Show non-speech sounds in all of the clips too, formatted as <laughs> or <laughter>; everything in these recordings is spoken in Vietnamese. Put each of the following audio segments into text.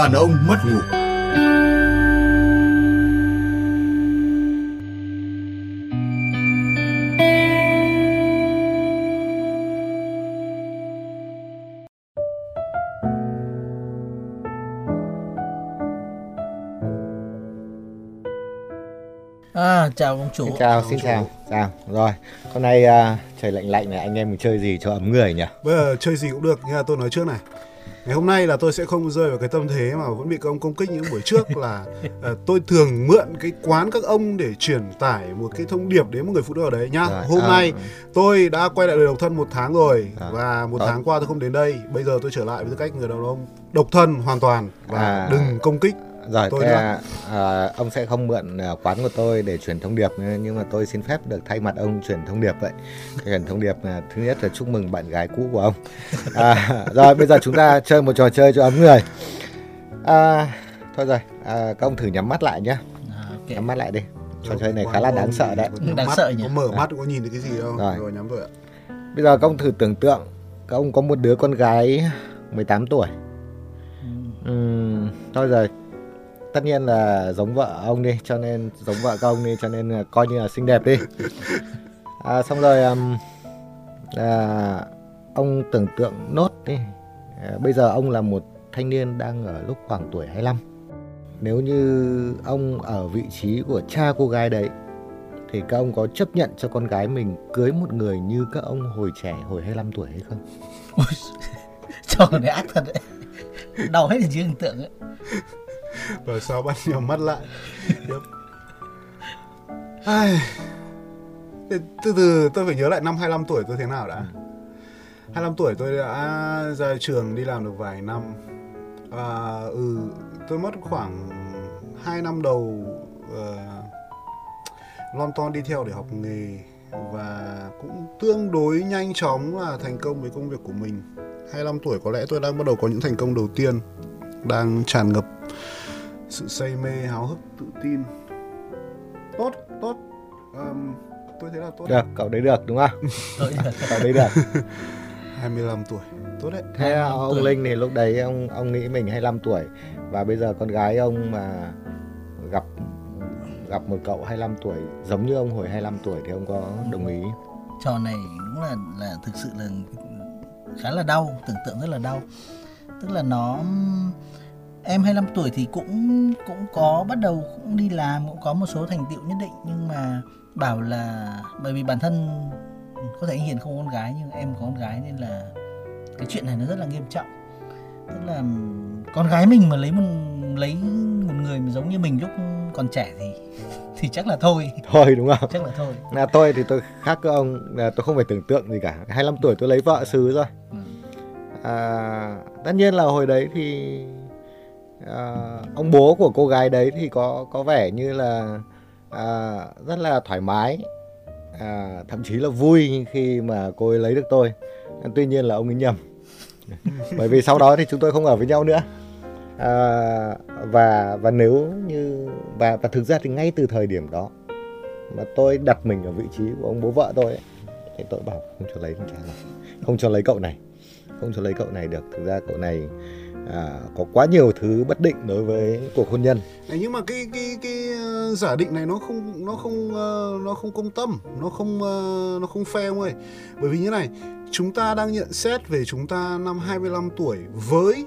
Đàn ông mất ngủ À, chào ông chủ. Xin chào, xin chào. Chào. Rồi, hôm nay uh, trời lạnh lạnh này anh em mình chơi gì cho ấm người nhỉ? Bây giờ chơi gì cũng được, nhưng mà tôi nói trước này. Ngày hôm nay là tôi sẽ không rơi vào cái tâm thế mà vẫn bị các ông công kích những buổi trước là uh, <laughs> tôi thường mượn cái quán các ông để truyền tải một cái thông điệp đến một người phụ nữ ở đấy nhá. Rồi, Hôm à, nay tôi đã quay lại đời độc thân một tháng rồi À, và một tốt. tháng qua tôi không đến đây. Bây giờ tôi trở lại với tư cách người đàn ông độc thân hoàn toàn và À. đừng công kích. Rồi, Tôi thế là, à, ông sẽ không mượn à, quán của tôi để truyền thông điệp nhưng mà tôi xin phép được thay mặt ông truyền thông điệp vậy. Truyền thông điệp là thứ nhất là chúc mừng bạn gái cũ của ông. À, <laughs> rồi, bây giờ chúng ta chơi một trò chơi cho ấm người. À, thôi rồi, à, các ông thử nhắm mắt lại nhé. À, ok. Nhắm mắt lại đi. Trò chơi này khá là đáng sợ đấy. Đáng mắt, sợ nhỉ? Có mở mắt cũng có nhìn thấy cái gì đâu. Rồi. Rồi nhắm rồi ạ. Bây giờ các ông thử tưởng tượng các ông có một đứa con gái 18 tuổi. Ừm, thôi rồi tất nhiên là giống vợ ông đi cho nên giống vợ các ông đi cho nên là coi như là xinh đẹp đi <laughs> à, xong rồi um, à, ông tưởng tượng nốt đi à, bây giờ ông là một thanh niên đang ở lúc khoảng tuổi 25 nếu như ông ở vị trí của cha cô gái đấy thì các ông có chấp nhận cho con gái mình cưới một người như các ông hồi trẻ hồi 25 tuổi hay không? Ôi, Trò này ác thật đấy. Đau hết trí tưởng tượng ấy. <laughs> Và sau bắt nhắm mắt lại. Tiếp. Ai... Từ từ từ tôi phải nhớ lại năm 25 tuổi tôi thế nào đã. 25 tuổi tôi đã ra trường đi làm được vài năm. À, ừ tôi mất khoảng 2 năm đầu uh, lon ton đi theo để học nghề và cũng tương đối nhanh chóng là thành công với công việc của mình. 25 tuổi có lẽ tôi đang bắt đầu có những thành công đầu tiên đang tràn ngập sự say mê háo hức tự tin tốt tốt Ờm, tôi thấy là tốt Được, cậu đấy được đúng không? Cậu đấy được. 25 <laughs> tuổi tốt đấy Thế 25 ông tuổi. Linh thì lúc đấy ông ông nghĩ mình 25 tuổi và bây giờ con gái ông mà gặp gặp một cậu 25 tuổi giống như ông hồi 25 tuổi thì ông có đồng ý? Trò này cũng là là thực sự là khá là đau, tưởng tượng rất là đau. Tức là nó em 25 tuổi thì cũng cũng có bắt đầu cũng đi làm cũng có một số thành tựu nhất định nhưng mà bảo là bởi vì bản thân có thể anh Hiền không con gái nhưng em có con gái nên là cái chuyện này nó rất là nghiêm trọng tức là con gái mình mà lấy một lấy một người mà giống như mình lúc còn trẻ thì <laughs> thì chắc là thôi Thôi đúng không? chắc là thôi Là tôi thì tôi khác các ông là tôi không phải tưởng tượng gì cả. 25 tuổi tôi lấy vợ xứ rồi. Ừ. À, tất nhiên là hồi đấy thì uh, ông bố của cô gái đấy thì có có vẻ như là uh, rất là thoải mái uh, thậm chí là vui khi mà cô ấy lấy được tôi. Tuy nhiên là ông ấy nhầm. <laughs> Bởi vì sau đó thì chúng tôi không ở với nhau nữa. Uh, và và nếu như và và thực ra thì ngay từ thời điểm đó mà tôi đặt mình ở vị trí của ông bố vợ tôi ấy, thì tôi bảo không cho lấy con trai này không cho lấy cậu này không cho lấy cậu này được. Thực ra cậu này à, có quá nhiều thứ bất định đối với cuộc hôn nhân. Đấy, nhưng mà cái cái cái ờ, giả định này nó không nó không ờ, nó không công tâm nó không ờ, nó không fair ông ơi. Bởi vì như này chúng ta đang nhận xét về chúng ta năm 25 tuổi với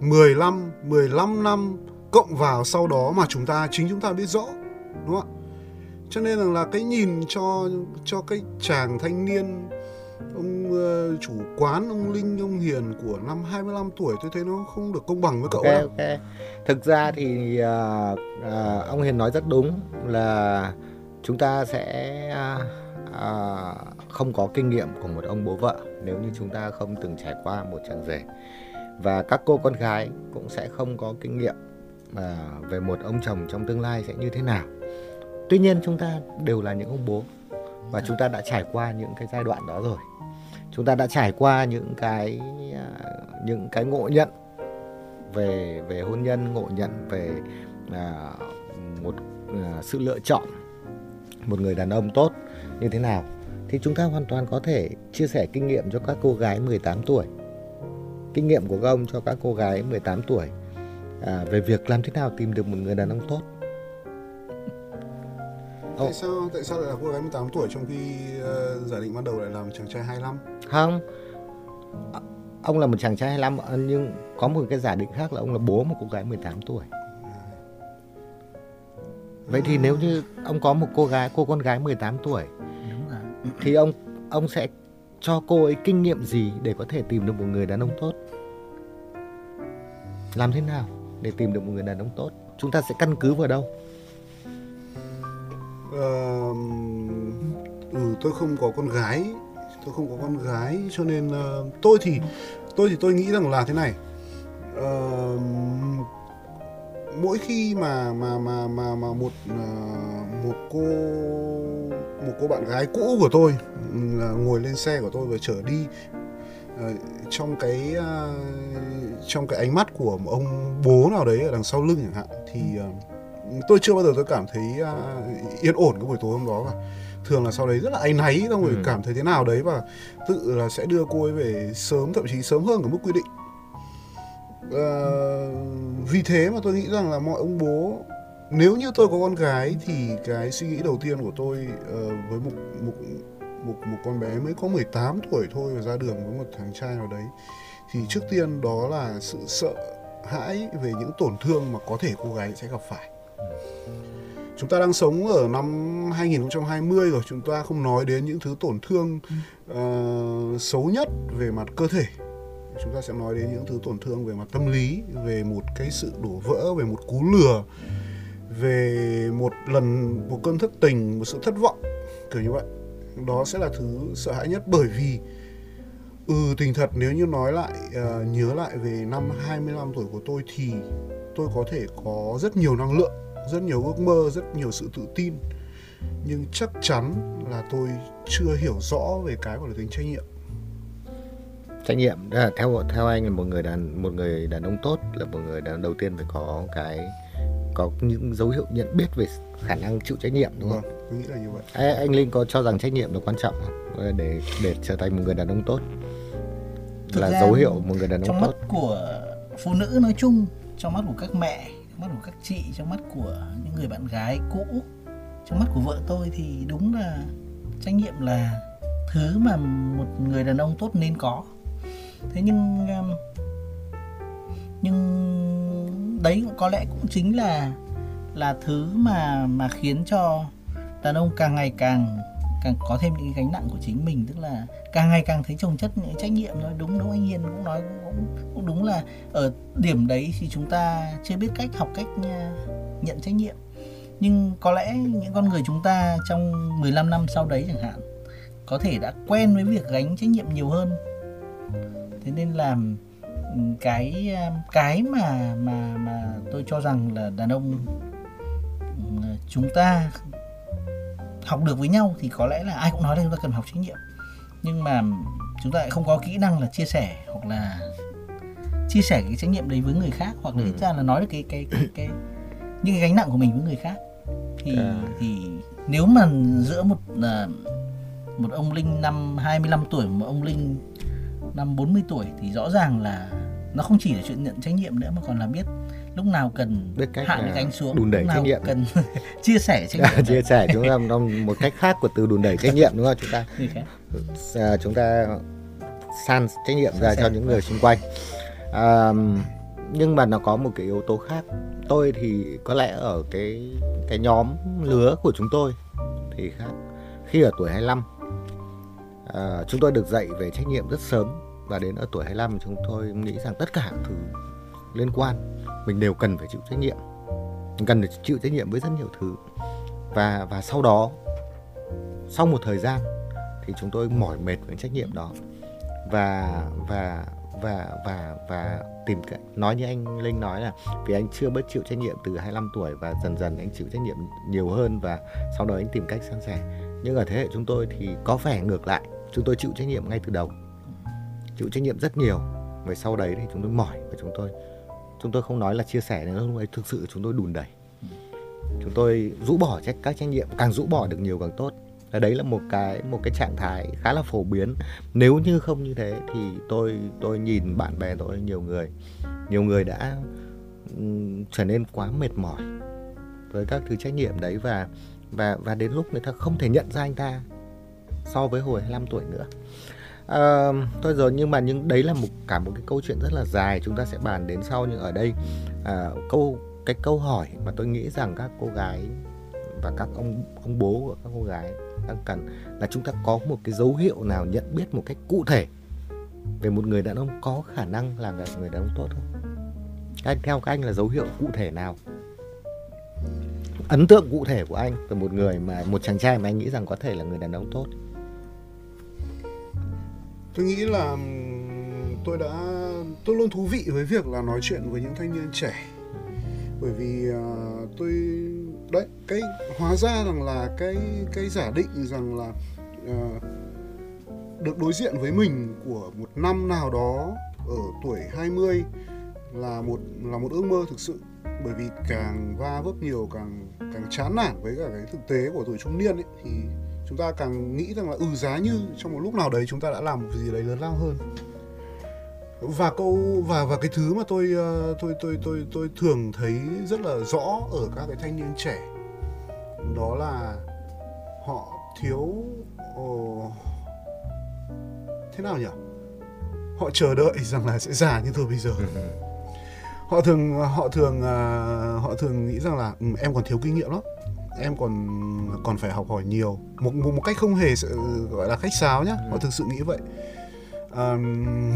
15 15 năm cộng vào sau đó mà chúng ta chính chúng ta biết rõ đúng không ạ? Cho nên rằng là cái nhìn cho cho cái chàng thanh niên ông ờ, chủ quán ông Linh ông Hiền của năm 25 tuổi tôi thấy nó không được công bằng với cậu ok đâu. ok. Thực ra thì à, à, ông hiền nói rất đúng là chúng ta sẽ à, à, không có kinh nghiệm của một ông bố vợ nếu như chúng ta không từng trải qua một chàng rể. Và các cô con gái cũng sẽ không có kinh nghiệm à, về một ông chồng trong tương lai sẽ như thế nào. Tuy nhiên chúng ta đều là những ông bố và chúng ta đã trải qua những cái giai đoạn đó rồi chúng ta đã trải qua những cái à, những cái ngộ nhận về về hôn nhân ngộ nhận về à, một à, sự lựa chọn một người đàn ông tốt như thế nào thì chúng ta hoàn toàn có thể chia sẻ kinh nghiệm cho các cô gái 18 tuổi. Kinh nghiệm của các ông cho các cô gái 18 tuổi à, về việc làm thế nào tìm được một người đàn ông tốt. Tại sao tại sao lại là cô gái 18 tuổi trong khi uh, giả định ban đầu lại là một chàng trai 25? không. À, ông là một chàng trai 25 ờ, nhưng có một cái giả định khác là ông là bố một cô gái 18 tuổi. Vậy thì nếu như ông có một cô gái cô con gái 18 tuổi đúng rồi. thì ông ông sẽ cho cô ấy kinh nghiệm gì để có thể tìm được một người đàn ông tốt? Làm thế nào để tìm được một người đàn ông tốt? Chúng ta sẽ căn cứ vào đâu Ừ tôi không có con gái. Tôi không có con gái cho nên uh, tôi thì tôi thì tôi nghĩ rằng là thế này. Uh, mỗi khi mà mà mà mà mà một uh, một cô một cô bạn gái cũ của tôi ừ, ngồi lên xe của tôi và chở đi uh, trong cái uh, trong cái ánh mắt của một ông bố nào đấy ở đằng sau lưng chẳng hạn thì uh, tôi chưa bao giờ tôi cảm thấy uh, yên ổn cái buổi tối hôm đó cả. Thường là sau đấy rất là áy náy xong rồi Ừ. cảm thấy thế nào đấy và tự là sẽ đưa cô ấy về sớm thậm chí sớm hơn cả mức quy định. Ờ, vì thế mà tôi nghĩ rằng là mọi ông bố nếu như tôi có con gái thì cái suy nghĩ đầu tiên của tôi ờ, với một một một một con bé mới có 18 tuổi thôi và ra đường với một thằng trai nào đấy thì trước tiên đó là sự sợ hãi về những tổn thương mà có thể cô gái sẽ gặp phải chúng ta đang sống ở năm 2020 rồi chúng ta không nói đến những thứ tổn thương uh, xấu nhất về mặt cơ thể. Chúng ta sẽ nói đến những thứ tổn thương về mặt tâm lý về một cái sự đổ vỡ về một cú lừa về một lần một cơn thất tình một sự thất vọng kiểu như vậy. Đó sẽ là thứ sợ hãi nhất bởi vì ừ tình thật nếu như nói lại uh, nhớ lại về năm 25 tuổi của tôi thì tôi có thể có rất nhiều năng lượng rất nhiều ước mơ rất nhiều sự tự tin nhưng chắc chắn là tôi chưa hiểu rõ về cái gọi là tính trách nhiệm trách nhiệm là theo theo anh là một người đàn một người đàn ông tốt là một người đàn ông đầu tiên phải có cái có những dấu hiệu nhận biết về khả năng chịu trách nhiệm đúng không? vâng tôi nghĩ là như vậy Ê, anh Linh có cho rằng trách nhiệm là quan trọng không? Để để trở thành một người đàn ông tốt Thực là ra dấu hiệu một người đàn ông trong tốt. mắt của phụ nữ nói chung trong mắt của các mẹ trong mắt của các chị trong mắt của những người bạn gái cũ. Trong mắt của vợ tôi thì đúng là trách nhiệm là thứ mà một người đàn ông tốt nên có. Thế nhưng um, nhưng đấy cũng có lẽ cũng chính là là thứ mà mà khiến cho đàn ông càng ngày càng càng có thêm những cái gánh nặng của chính mình tức là càng ngày càng thấy chồng chất những trách nhiệm nói đúng đúng anh Hiền cũng nói cũng, cũng, cũng đúng là ở điểm đấy thì chúng ta chưa biết cách học cách à, nhận trách nhiệm. Nhưng có lẽ những con người chúng ta trong 15 năm sau đấy chẳng hạn có thể đã quen với việc gánh trách nhiệm nhiều hơn. Thế nên làm ừ, cái à, cái mà mà mà tôi cho rằng là đàn ông ừ, chúng ta học được với nhau thì có lẽ là ai cũng nói là chúng ta cần học trách nhiệm nhưng mà chúng ta lại không có kỹ năng là chia sẻ hoặc là chia sẻ cái trách nhiệm đấy với người khác hoặc là Ừ. ít ra là nói được cái cái cái, <coughs> cái những cái gánh nặng của mình với người khác thì À. thì nếu mà giữa một là một ông linh năm 25 tuổi một ông linh năm 40 tuổi thì rõ ràng là nó không chỉ là chuyện nhận trách nhiệm nữa mà còn là biết lúc nào cần Biết cách hạ cái cánh xuống đùn đẩy trách nhiệm. cần <laughs> chia sẻ trách nhiệm <laughs> chia sẻ chúng ta trong một cách khác của từ đùn đẩy trách nhiệm đúng không? Chúng ta à, chúng ta san trách nhiệm ra sẻ. cho những người xung quanh à, nhưng mà nó có một cái yếu tố khác tôi thì có lẽ ở cái cái nhóm lứa của chúng tôi thì khác khi ở tuổi 25 à, chúng tôi được dạy về trách nhiệm rất sớm và đến ở tuổi 25 chúng tôi nghĩ rằng tất cả thứ liên quan mình đều cần phải chịu trách nhiệm. Mình cần phải chịu trách nhiệm với rất nhiều thứ. Và và sau đó, sau một thời gian thì chúng tôi mỏi mệt với trách nhiệm đó. Và và và và và tìm cách nói như anh Linh nói là vì anh chưa bớt chịu trách nhiệm từ 25 tuổi và dần dần anh chịu trách nhiệm nhiều hơn và sau đó anh tìm cách san sẻ. Nhưng ở thế hệ chúng tôi thì có vẻ ngược lại. Chúng tôi chịu trách nhiệm ngay từ đầu. Chịu trách nhiệm rất nhiều. Và sau đấy thì chúng tôi mỏi và chúng tôi chúng tôi không nói là chia sẻ nữa, lúc ấy thực sự chúng tôi đùn đẩy. Chúng tôi rũ bỏ trách, các trách nhiệm, càng rũ bỏ được nhiều càng tốt. Và đấy là một cái một cái trạng thái khá là phổ biến. Nếu như không như thế thì tôi tôi nhìn bạn bè tôi, nhiều người nhiều người đã trở nên quá mệt mỏi với các thứ trách nhiệm đấy và và và đến lúc người ta không thể nhận ra anh ta so với hồi 25 tuổi nữa. À, thôi rồi nhưng mà nhưng đấy là một cả một cái câu chuyện rất là dài chúng ta sẽ bàn đến sau nhưng ở đây à, câu cái câu hỏi mà tôi nghĩ rằng các cô gái và các ông ông bố của các cô gái đang cần là chúng ta có một cái dấu hiệu nào nhận biết một cách cụ thể về một người đàn ông có khả năng là người đàn ông tốt không? Các anh theo các anh là dấu hiệu cụ thể nào? Ấn tượng cụ thể của anh về một người mà một chàng trai mà anh nghĩ rằng có thể là người đàn ông tốt tôi nghĩ là tôi đã tôi luôn thú vị với việc là nói chuyện với những thanh niên trẻ. Bởi vì uh, tôi đấy cái hóa ra rằng là cái cái giả định rằng là uh, được đối diện với mình của một năm nào đó ở tuổi 20 là một là một ước mơ thực sự. Bởi vì càng va vấp nhiều càng càng chán nản với cả cái thực tế của tuổi trung niên ấy, thì chúng ta càng nghĩ rằng là ừ giá như trong một lúc nào đấy chúng ta đã làm một cái gì đấy lớn lao hơn. Và câu và và cái thứ mà tôi ờ, tôi tôi tôi tôi thường thấy rất là rõ ở các cái thanh niên trẻ đó là họ thiếu ồ, thế nào nhỉ? Họ chờ đợi rằng là sẽ già như tôi bây giờ. <laughs> Họ thường họ thường à, họ thường nghĩ rằng là ừ, em còn thiếu kinh nghiệm lắm em còn còn phải học hỏi nhiều. Một một, một cách không hề sự, gọi là khách sáo nhá. Họ thực sự nghĩ vậy. À,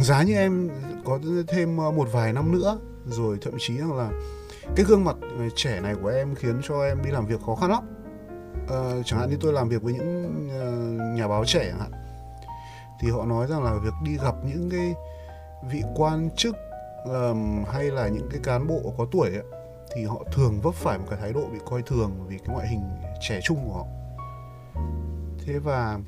giá như em có thêm một vài năm nữa rồi thậm chí rằng là cái gương mặt trẻ này của em khiến cho em đi làm việc khó khăn lắm. Ờ, chẳng hạn như tôi làm việc với những ờ, nhà báo trẻ chẳng hạn thì họ nói rằng là việc đi gặp những cái vị quan chức ờm, hay là những cái cán bộ có tuổi ấy, thì họ thường vấp phải một cái thái độ bị coi thường vì cái ngoại hình trẻ trung của họ. Thế và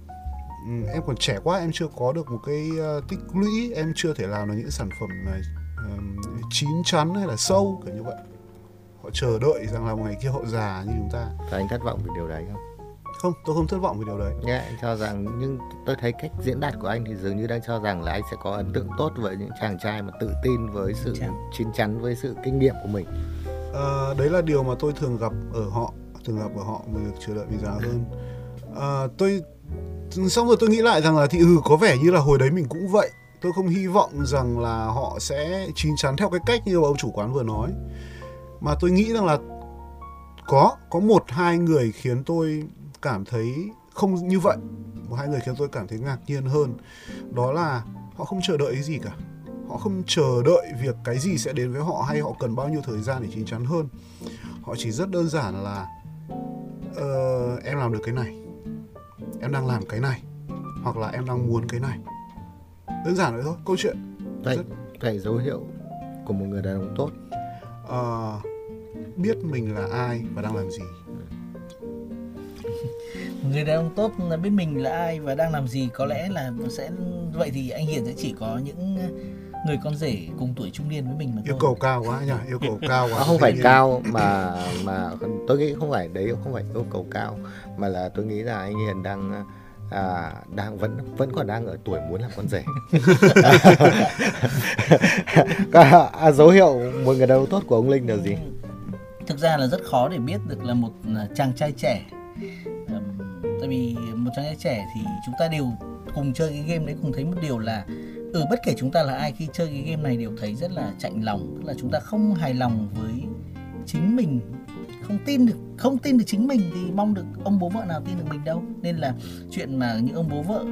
ừm, em còn trẻ quá em chưa có được một cái ờ, tích lũy em chưa thể làm được những sản phẩm này ờm, chín chắn hay là sâu kiểu như vậy. Họ chờ đợi rằng là một ngày kia họ già như chúng ta. Và anh thất vọng về điều đấy không? không tôi không thất vọng về điều đấy. Nghe anh cho rằng nhưng tôi thấy cách diễn đạt của anh thì dường như đang cho rằng là anh sẽ có ấn tượng tốt với những chàng trai mà tự tin với sự chín chắn với sự kinh nghiệm của mình à, đấy là điều mà tôi thường gặp ở họ thường gặp ở họ về việc chờ đợi vì giá hơn. À, tôi xong rồi tôi nghĩ lại rằng là thì ừ có vẻ như là hồi đấy mình cũng vậy. Tôi không hy vọng rằng là họ sẽ chín chắn theo cái cách như ông chủ quán vừa nói. Mà tôi nghĩ rằng là có có một hai người khiến tôi cảm thấy không như vậy. Một hai người khiến tôi cảm thấy ngạc nhiên hơn. Đó là họ không chờ đợi cái gì cả họ không chờ đợi việc cái gì sẽ đến với họ hay họ cần bao nhiêu thời gian để chín chắn hơn. Họ chỉ rất đơn giản là ờ, em làm được cái này em đang làm cái này hoặc là em đang muốn cái này. Đơn giản vậy thôi câu chuyện. Vậy, Rất- vậy dấu hiệu của một người đàn ông tốt. ờ, biết mình là ai và đang làm gì. <laughs> Người đàn ông tốt là biết mình là ai và đang làm gì có lẽ là sẽ vậy thì anh Hiền sẽ chỉ có những người con rể cùng tuổi trung niên với mình mà yêu cầu cao quá nhỉ yêu cầu cao quá Nó không phải cao mà mà tôi nghĩ không phải đấy không phải yêu cầu cao mà là tôi nghĩ là anh Hiền đang à, đang vẫn vẫn còn đang ở tuổi muốn làm con rể. <laughs> à, à, dấu hiệu một người đàn ông tốt của ông Linh là gì? thực ra là rất khó để biết được là một à, chàng trai trẻ Ừm, tại vì một chàng trai trẻ thì chúng ta đều cùng chơi cái game đấy cùng thấy một điều là ừ bất kể chúng ta là ai khi chơi cái game này đều thấy rất là chạnh lòng. Tức là chúng ta không hài lòng với chính mình. Không tin được không tin được chính mình thì mong được ông bố vợ nào tin được mình đâu. Nên là chuyện mà những ông bố vợ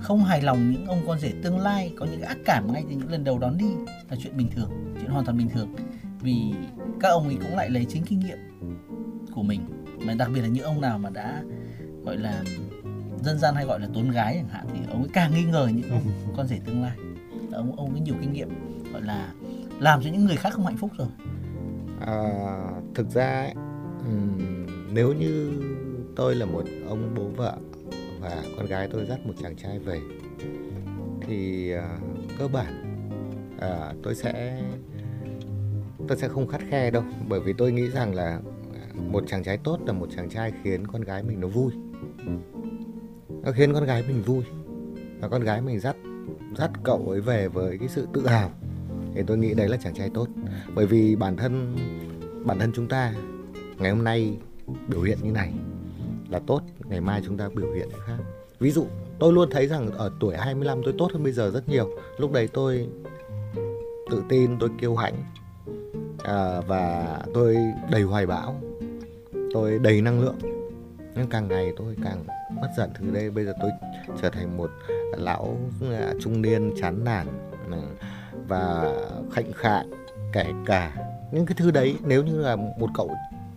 không hài lòng những ông con rể tương lai có những ác cảm ngay từ những lần đầu đón đi là chuyện bình thường chuyện hoàn toàn bình thường. Vì các ông ấy cũng lại lấy chính kinh nghiệm của mình. Mà đặc biệt là những ông nào mà đã gọi là dân gian hay gọi là tốn gái chẳng hạn thì ông ấy càng nghi ngờ những <laughs> con rể tương lai ông ông có nhiều kinh nghiệm gọi là làm cho những người khác không hạnh phúc rồi. À, thực ra ấy, nếu như tôi là một ông bố vợ và con gái tôi dắt một chàng trai về thì uh, cơ bản uh, tôi sẽ tôi sẽ không khắt khe đâu. Bởi vì tôi nghĩ rằng là một chàng trai tốt là một chàng trai khiến con gái mình nó vui. Nó khiến con gái mình vui và con gái mình dắt dắt cậu ấy về với cái sự tự hào. Thì tôi nghĩ đấy là chàng trai tốt. Bởi vì bản thân bản thân chúng ta ngày hôm nay biểu hiện như này là tốt ngày mai chúng ta biểu hiện khác. Ví dụ tôi luôn thấy rằng ở tuổi 25 tôi tốt hơn bây giờ rất nhiều. Lúc đấy tôi tự tin tôi kiêu hãnh à, và tôi đầy hoài bão tôi đầy năng lượng. Nhưng càng ngày tôi càng mất dần thứ đây bây giờ tôi trở thành một lão à, trung niên chán nản à, và khạnh khạng kể cả. Những cái thứ đấy nếu như là một cậu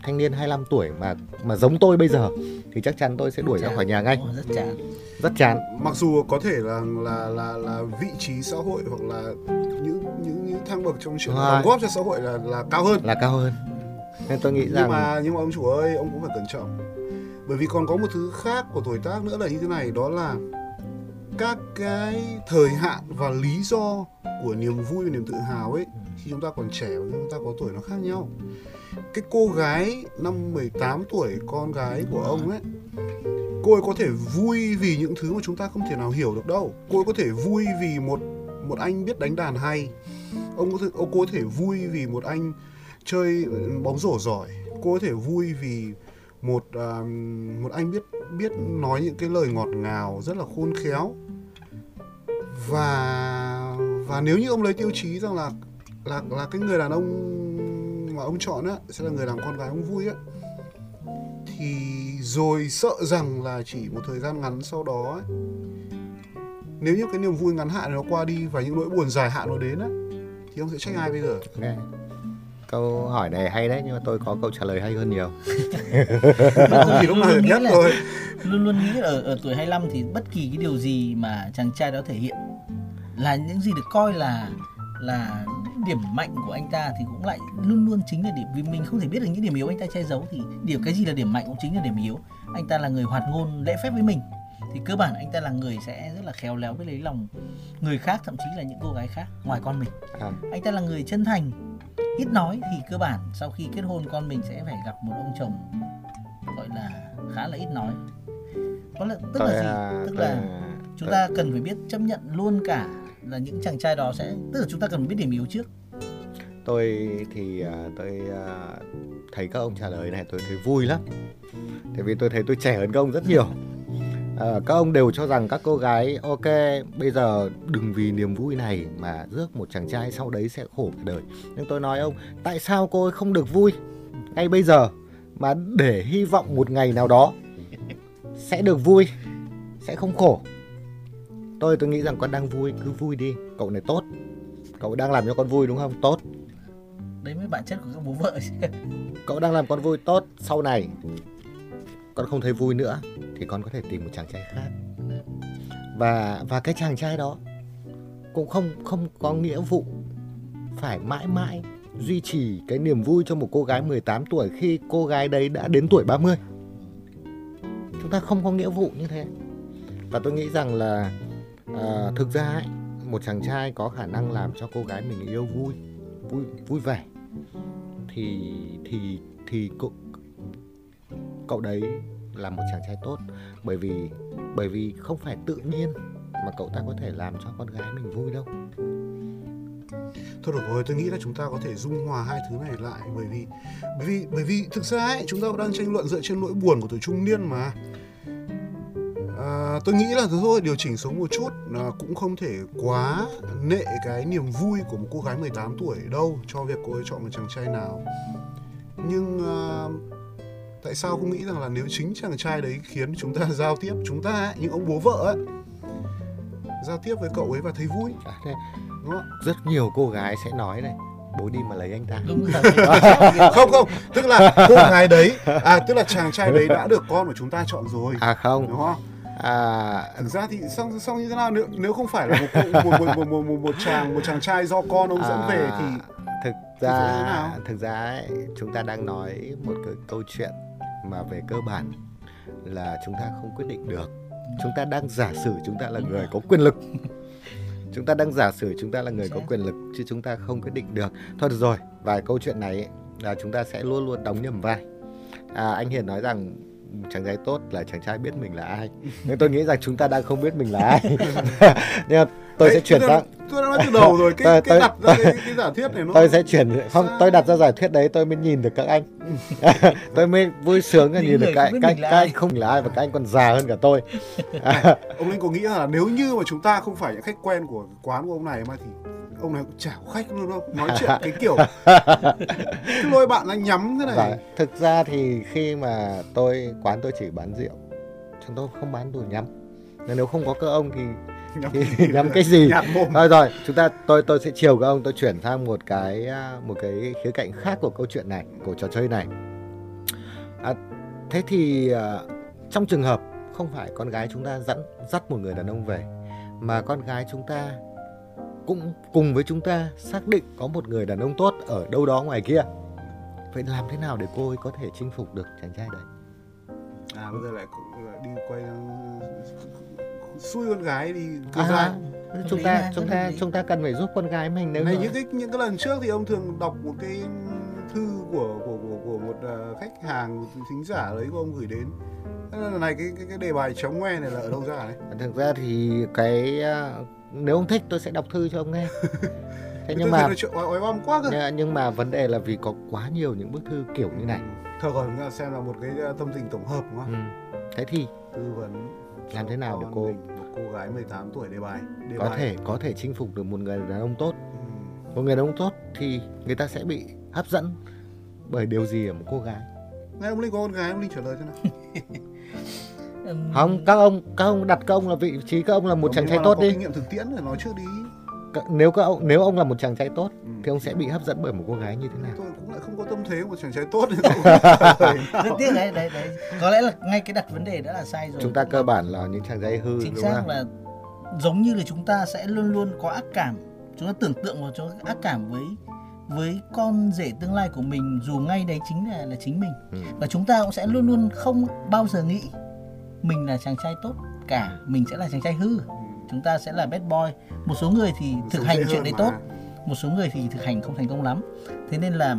thanh niên 25 tuổi mà mà giống tôi bây giờ thì chắc chắn tôi sẽ đuổi ra khỏi nhà ngay. Rất chán. Rất chán. Mặc dù có thể là là là là vị trí xã hội hoặc là những những những thang bậc trong chuyện đóng góp cho xã hội là là cao hơn. Là cao hơn. Nên tôi nghĩ rằng nhưng mà nhưng mà ông chủ ơi ông cũng phải cẩn trọng. Bởi vì còn có một thứ khác của tuổi tác nữa là như thế này đó là các cái thời hạn và lý do của niềm vui và niềm tự hào ấy khi chúng ta còn trẻ và chúng ta có tuổi nó khác nhau. Cái cô gái năm 18 tuổi con gái của ông ấy cô ấy có thể vui vì những thứ mà chúng ta không thể nào hiểu được đâu. Cô ấy có thể vui vì một một anh biết đánh đàn hay. Ông có thể ông cô có thể vui vì một anh chơi bóng rổ giỏi. Cô có thể vui vì một uh, một anh biết biết nói những cái lời ngọt ngào rất là khôn khéo và và nếu như ông lấy tiêu chí rằng là là là cái người đàn ông mà ông chọn á sẽ là người làm con gái ông vui á thì rồi sợ rằng là chỉ một thời gian ngắn sau đó ấy, nếu như cái niềm vui ngắn hạn nó qua đi và những nỗi buồn dài hạn nó đến á thì ông sẽ trách ai bây giờ? Okay. Câu hỏi này hay đấy nhưng mà tôi có câu trả lời hay hơn nhiều. thì lúc nào nhất rồi. Luôn luôn nghĩ ở ở tuổi 25 thì bất kỳ cái điều gì mà chàng trai đó thể hiện là những gì được coi là là điểm mạnh của anh ta thì cũng lại luôn luôn chính là điểm vì mình không thể biết được những điểm yếu anh ta che giấu thì điều cái gì là điểm mạnh cũng chính là điểm yếu anh ta là người hoạt ngôn lễ phép với mình thì cơ bản anh ta là người sẽ rất là khéo léo với lấy lòng người khác thậm chí là những cô gái khác ngoài con mình à. anh ta là người chân thành ít nói thì cơ bản sau khi kết hôn con mình sẽ phải gặp một ông chồng gọi là khá là ít nói. Có là tức là gì? à, tức là chúng ta cần phải biết chấp nhận luôn cả là những chàng trai đó sẽ tức là chúng ta cần biết điểm yếu trước. Tôi thì uh, tôi thấy các ông trả lời này tôi thấy vui lắm. Tại vì tôi thấy tôi trẻ hơn các ông rất nhiều à, các ông đều cho rằng các cô gái ok bây giờ đừng vì niềm vui này mà rước một chàng trai sau đấy sẽ khổ cả đời. Nhưng tôi nói ông tại sao cô ấy không được vui ngay bây giờ mà để hy vọng một ngày nào đó sẽ được vui sẽ không khổ? Tôi tôi nghĩ rằng con đang vui cứ vui đi cậu này tốt. Cậu đang làm cho con vui đúng không? Tốt. Đấy mới bản chất của các bố vợ cậu đang làm con vui tốt sau này. Con không thấy vui nữa thì con có thể tìm một chàng trai khác và và cái chàng trai đó cũng không không có nghĩa vụ phải mãi mãi duy trì cái niềm vui cho một cô gái 18 tuổi khi cô gái đấy đã đến tuổi 30. Chúng ta không có nghĩa vụ như thế. Và tôi nghĩ rằng là à, thực ra ấy, một chàng trai có khả năng làm cho cô gái mình yêu vui vui vui vẻ thì thì thì cậu cậu đấy là một chàng trai tốt. Bởi vì bởi vì không phải tự nhiên mà cậu ta có thể làm cho con gái mình vui đâu. Thôi được rồi tôi nghĩ là chúng ta có thể dung hòa hai thứ này lại. Bởi vì bởi vì bởi vì thực ra ấy chúng ta đang tranh luận dựa trên nỗi buồn của tuổi trung niên mà. À, tôi nghĩ là thôi điều chỉnh sống một chút à, cũng không thể quá nệ cái niềm vui của một cô gái 18 tuổi đâu cho việc cô ấy chọn một chàng trai nào. Nhưng à, tại sao không nghĩ rằng là nếu chính chàng trai đấy khiến chúng ta giao tiếp chúng ta những ông bố vợ ấy giao tiếp với cậu ấy và thấy vui? À, đúng không? rất nhiều cô gái sẽ nói này bố đi mà lấy anh ta. Đúng <laughs> không không tức là cô gái đấy à tức là chàng trai đấy đã được con của chúng ta chọn rồi. À không. Đúng không? À. Thực ra thì xong xong như thế nào nếu nếu không phải là một một một một, một, một, một chàng một chàng trai do con ông à, dẫn về thì thực ra thực ra ấy, chúng ta đang nói một cái câu chuyện mà về cơ bản là chúng ta không quyết định được. Chúng ta đang giả sử chúng ta là người có quyền lực. <laughs> Chúng ta đang giả sử chúng ta là người có quyền lực chứ chúng ta không quyết định được. Thôi được rồi và câu chuyện này là chúng ta sẽ luôn luôn đóng nhầm vai. À, anh hiền nói rằng chàng trai tốt là chàng trai biết mình là ai. Nhưng tôi nghĩ rằng chúng ta đang không biết mình là ai. <laughs> Nhưng tôi Đấy, sẽ chuyển sang tôi đã nói từ đầu rồi cái Tôi- cái tôi- đặt ra cái, cái giả thuyết này nó tôi sẽ chuyển không Sao? tôi đặt ra giả thuyết đấy tôi mới nhìn được các anh. <laughs> Tôi mới vui sướng nhìn được các các, các anh không là ai và các anh còn già hơn cả tôi. Ông linh có nghĩ là nếu như mà chúng ta không phải những khách quen của quán của ông này mà thì ông này cũng chả có khách luôn đâu nói chuyện cái kiểu <laughs> cái lôi bạn đang nhắm thế này. Dạ, thực ra thì khi mà tôi quán tôi chỉ bán rượu chúng tôi không bán đồ nhắm. Nên nếu không có các ông thì <laughs> nhắm, thì <laughs> nhắm cái gì? Thôi rồi chúng ta tôi tôi sẽ chiều các ông tôi chuyển sang một cái à, một cái khía cạnh khác của câu chuyện này của trò chơi này. À, thế thì à, trong trường hợp không phải con gái chúng ta dẫn dắt một người đàn ông về mà con gái chúng ta cũng cùng với chúng ta xác định có một người đàn ông tốt ở đâu đó ngoài kia. Vậy làm thế nào để cô ấy có thể chinh phục được chàng trai đấy? À bây giờ lại đi quay xui con gái đi cơ à, ra. chúng ta chúng ta chúng ta cần phải giúp con gái mình nếu này những cái những cái lần trước thì ông thường đọc một cái thư của của của, của một à, khách hàng một thính giả đấy của ông gửi đến. Thế nên là này cái cái cái đề bài chống ngoe này là ở đâu ra đấy? Thực ra thì cái à, nếu ông thích tôi sẽ đọc thư cho ông nghe. <laughs> Thế nhưng mà nó chuyện oái oăm quá cơ. Nhưng, mà vấn đề là vì có quá nhiều những bức thư kiểu như này. Thôi còn xem là một cái à, tâm tình tổng hợp đúng không? Ừ. thế thì tư vấn Làm thế nào để cho cô- mình một cô gái 18 tuổi đề bài đề có bài. thể có thể chinh phục được một người đàn ông tốt. Ừ. một người đàn ông tốt thì người ta sẽ bị hấp dẫn bởi điều gì ở một cô gái? Này ông Linh có con gái ông Linh trả lời thế nào. Ừm, <laughs> không các ông các ông đặt các ông là vị trí các ông là một Ông chàng trai tốt có đi. kinh nghiệm thực tiễn rồi nói trước đi. Nếu các ông nếu ông là một chàng trai tốt ừ. thì ông sẽ bị hấp dẫn bởi một cô gái như thế nào? Tôi cũng lại không có tâm thế của một chàng trai tốt. <laughs> Rất tiếc đấy đấy đấy. Có lẽ là ngay cái đặt vấn đề đã là sai rồi. Chúng ta cơ bản là những chàng trai hư chính đúng xác không là giống như là chúng ta sẽ luôn luôn có ác cảm. Chúng ta tưởng tượng vào cho ác cảm với với con rể tương lai của mình dù ngay đấy chính là là chính mình. Ừ. và chúng ta cũng sẽ luôn luôn không bao giờ nghĩ mình là chàng trai tốt cả mình sẽ là chàng trai hư. Chúng ta sẽ là bad boy. Một số người thì thực hành chuyện đấy mà. tốt. Một số người thì thực hành không thành công lắm. Thế nên là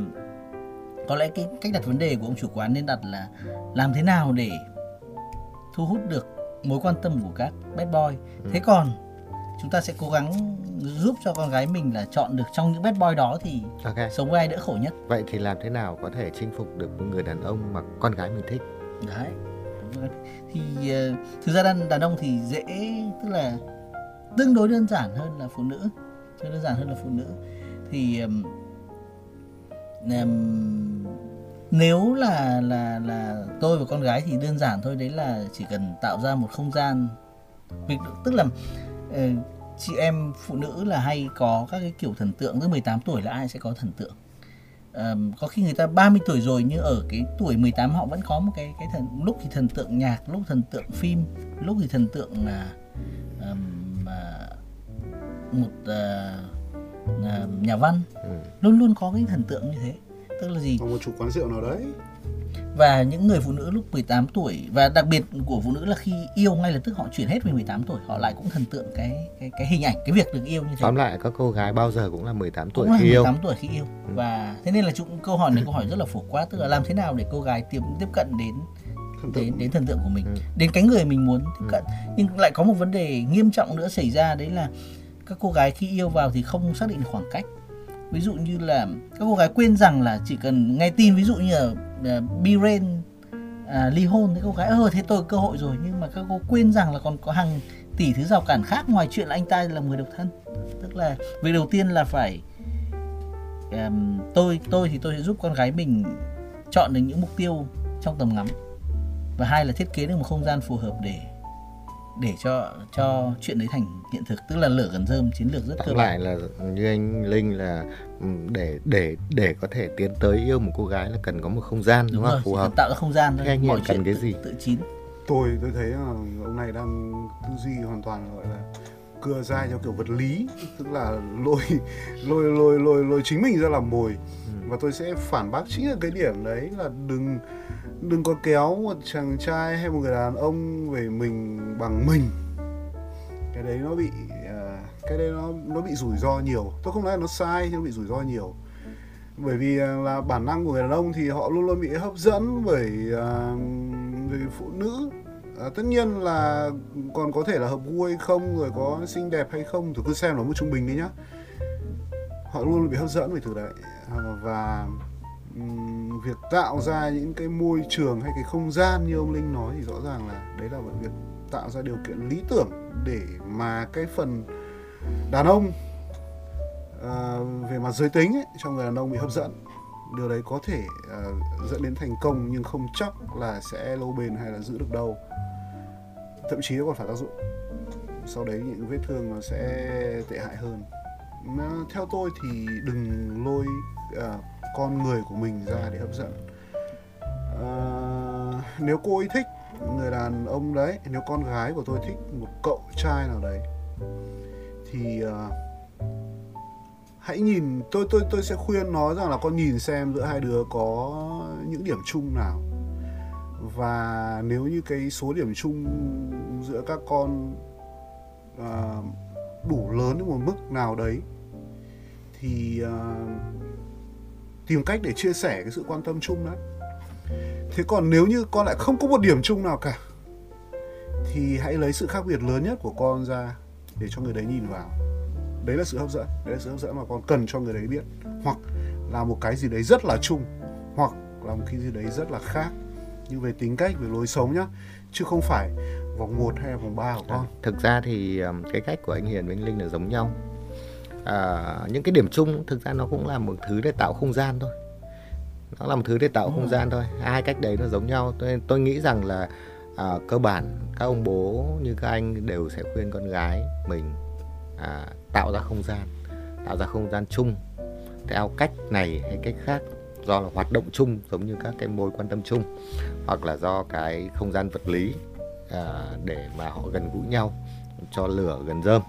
có lẽ cái cách đặt vấn đề của ông chủ quán nên đặt là làm thế nào để thu hút được mối quan tâm của các bad boy. Thế còn chúng ta sẽ cố gắng giúp cho con gái mình là chọn được trong những bad boy đó thì ok. sống với ai đỡ khổ nhất. Vậy thì làm thế nào có thể chinh phục được một người đàn ông mà con gái mình thích? Đấy thì ờ, thực ra đàn, đàn ông thì dễ tức là tương đối đơn giản hơn là phụ nữ tương đơn giản hơn là phụ nữ. Thì um, nếu là là là tôi và con gái thì đơn giản thôi đấy là chỉ cần tạo ra một không gian việc tức là ờ, chị em phụ nữ là hay có các cái kiểu thần tượng tới 18 tuổi là ai sẽ có thần tượng. Ờm, có khi người ta 30 tuổi rồi nhưng ở cái tuổi 18 họ vẫn có một cái cái thần lúc thì thần tượng nhạc lúc thần tượng phim lúc thì thần tượng là ờm, à, một à, à, nhà văn. Ừ. luôn luôn có cái thần tượng như thế. Tức là gì? Có một chủ quán rượu nào đấy và những người phụ nữ lúc 18 tuổi và đặc biệt của phụ nữ là khi yêu ngay lập tức họ chuyển hết về 18 tuổi họ lại cũng thần tượng cái cái cái hình ảnh cái việc được yêu như thế. Tóm lại các cô gái bao giờ cũng là 18 tuổi cũng là khi yêu. 18 tuổi khi yêu. Và thế nên là chúng câu hỏi này câu hỏi rất là phổ quát tức là làm thế nào để cô gái tiếp tiếp cận đến đến đến thần tượng của mình Ừ. đến cái người mình muốn tiếp Ừ. cận. Nhưng lại có một vấn đề nghiêm trọng nữa xảy ra đấy là các cô gái khi yêu vào thì không xác định khoảng cách ví dụ như là các cô gái quên rằng là chỉ cần nghe tin ví dụ như là uh, ờ, Biren à, ly hôn thì cô gái ơ thế tôi cơ hội rồi. Nhưng mà các cô quên rằng là còn có hàng tỷ thứ rào cản khác ngoài chuyện là anh ta là người độc thân. Tức là việc đầu tiên là phải um, tôi tôi thì tôi sẽ giúp con gái mình chọn được những mục tiêu trong tầm ngắm. Và hai là thiết kế được một không gian phù hợp để để cho cho chuyện đấy thành hiện thực tức là lửa gần rơm chiến lược rất cơ bản. lại là như anh Linh là ừ, để để để có thể tiến tới yêu một cô gái là cần có một không gian đúng, đúng không? rồi phù hợp. tạo ra không gian thôi anh mọi cần chuyện cái tự, gì? tự chín. Tôi tôi thấy là ông này đang tư duy hoàn toàn gọi là cưa dai theo kiểu vật lý tức là lôi <laughs> lôi lôi lôi lôi chính mình ra làm mồi. Và tôi sẽ phản bác chính là cái điểm đấy là đừng đừng có kéo một chàng trai hay một người đàn ông về mình bằng mình. Cái đấy nó bị à, cái đấy nó nó bị rủi ro nhiều. Tôi không nói là nó sai nhưng nó bị rủi ro nhiều. Bởi vì à, là bản năng của người đàn ông thì họ luôn luôn bị hấp dẫn bởi à, người phụ nữ. À, tất nhiên là còn có thể là hợp gu hay không rồi có xinh đẹp hay không thì cứ xem nó mức trung bình đi nhá. Họ luôn bị hấp dẫn về từ đấy. À, và việc tạo ra những cái môi trường hay cái không gian như ông linh nói thì rõ ràng là đấy là việc tạo ra điều kiện lý tưởng để mà cái phần đàn ông à, về mặt giới tính ấy, trong người đàn ông bị hấp dẫn. Điều đấy có thể uh, dẫn đến thành công nhưng không chắc là sẽ lâu bền hay là giữ được đâu. Thậm chí nó còn phải tác dụng. Sau đấy những vết thương nó sẽ tệ hại hơn. Mà theo tôi thì đừng lôi uh, con người của mình ra để hấp dẫn. À, nếu cô ấy thích người đàn ông đấy nếu con gái của tôi thích một cậu trai nào đấy thì uh, hãy nhìn tôi tôi tôi sẽ khuyên nó rằng là con nhìn xem giữa hai đứa có những điểm chung nào. Và nếu như cái số điểm chung giữa các con uh, đủ lớn đến một mức nào đấy thì uh, tìm cách để chia sẻ cái sự quan tâm chung đấy. Thế còn nếu như con lại không có một điểm chung nào cả thì hãy lấy sự khác biệt lớn nhất của con ra để cho người đấy nhìn vào. Đấy là sự hấp dẫn đấy là sự hấp dẫn mà con cần cho người đấy biết. Hoặc là một cái gì đấy rất là chung hoặc là một cái gì đấy rất là khác. Như về tính cách về lối sống nhá chứ không phải vòng 1 hay vòng 3 của con. à, thực ra thì cái cách của anh Hiền với anh Linh là giống nhau à, những cái điểm chung thực ra nó cũng là một thứ để tạo không gian thôi. Nó là một thứ để tạo không gian thôi. Hai cách đấy nó giống nhau. Tôi tôi nghĩ rằng là à, cơ bản các ông bố như các anh đều sẽ khuyên con gái mình à, tạo ra không gian tạo ra không gian chung theo cách này hay cách khác do là hoạt động chung giống như các cái mối quan tâm chung hoặc là do cái không gian vật lý à, để mà họ gần gũi nhau cho lửa gần rơm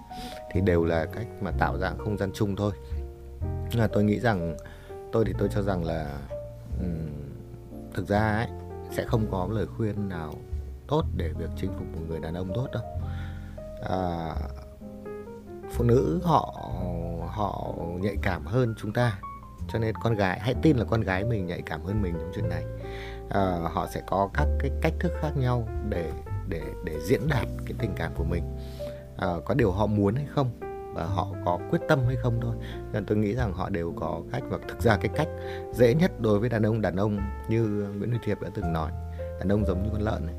thì đều là cách mà tạo ra không gian chung thôi. Nhưng mà tôi nghĩ rằng tôi thì tôi cho rằng là um, thực ra ấy sẽ không có lời khuyên nào tốt để việc chinh phục một người đàn ông tốt đâu. À, phụ nữ họ họ nhạy cảm hơn chúng ta cho nên con gái hãy tin là con gái mình nhạy cảm hơn mình trong chuyện này. À, họ sẽ có các cái cách thức khác nhau để để để diễn đạt cái tình cảm của mình à, có điều họ muốn hay không và họ có quyết tâm hay không thôi. Nên tôi nghĩ rằng họ đều có cách và thực ra cái cách dễ nhất đối với đàn ông đàn ông như Nguyễn Huy Thiệp đã từng nói đàn ông giống như con lợn này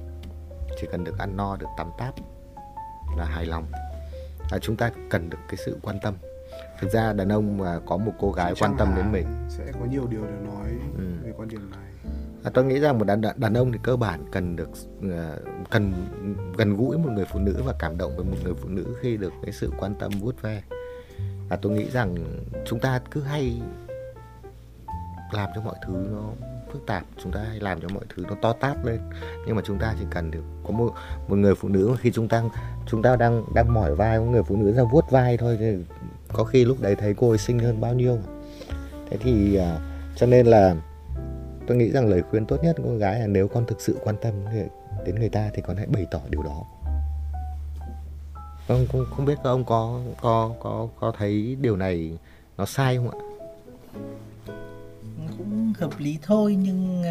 chỉ cần được ăn no được tắm táp là hài lòng. À, chúng ta cần được cái sự quan tâm. Thực ra đàn ông mà có một cô gái quan tâm đến mình sẽ có nhiều điều để nói ừ. về quan điểm này à, tôi nghĩ rằng một đàn đàn ông thì cơ bản cần được uh, cần gần gũi một người phụ nữ và cảm động với một người phụ nữ khi được cái sự quan tâm vuốt ve. Và tôi nghĩ rằng chúng ta cứ hay làm cho mọi thứ nó phức tạp chúng ta hay làm cho mọi thứ nó to tát lên. Nhưng mà chúng ta chỉ cần được có một một người phụ nữ khi chúng ta chúng ta đang đang mỏi vai một người phụ nữ ra vuốt vai thôi thì có khi lúc đấy thấy cô ấy xinh hơn bao nhiêu. Thế thì uh, cho nên là tôi nghĩ rằng lời khuyên tốt nhất của con gái là nếu con thực sự quan tâm đến người ta thì con hãy bày tỏ điều đó. Không không, không biết các ông có có có có thấy điều này nó sai không ạ? Cũng hợp lý thôi nhưng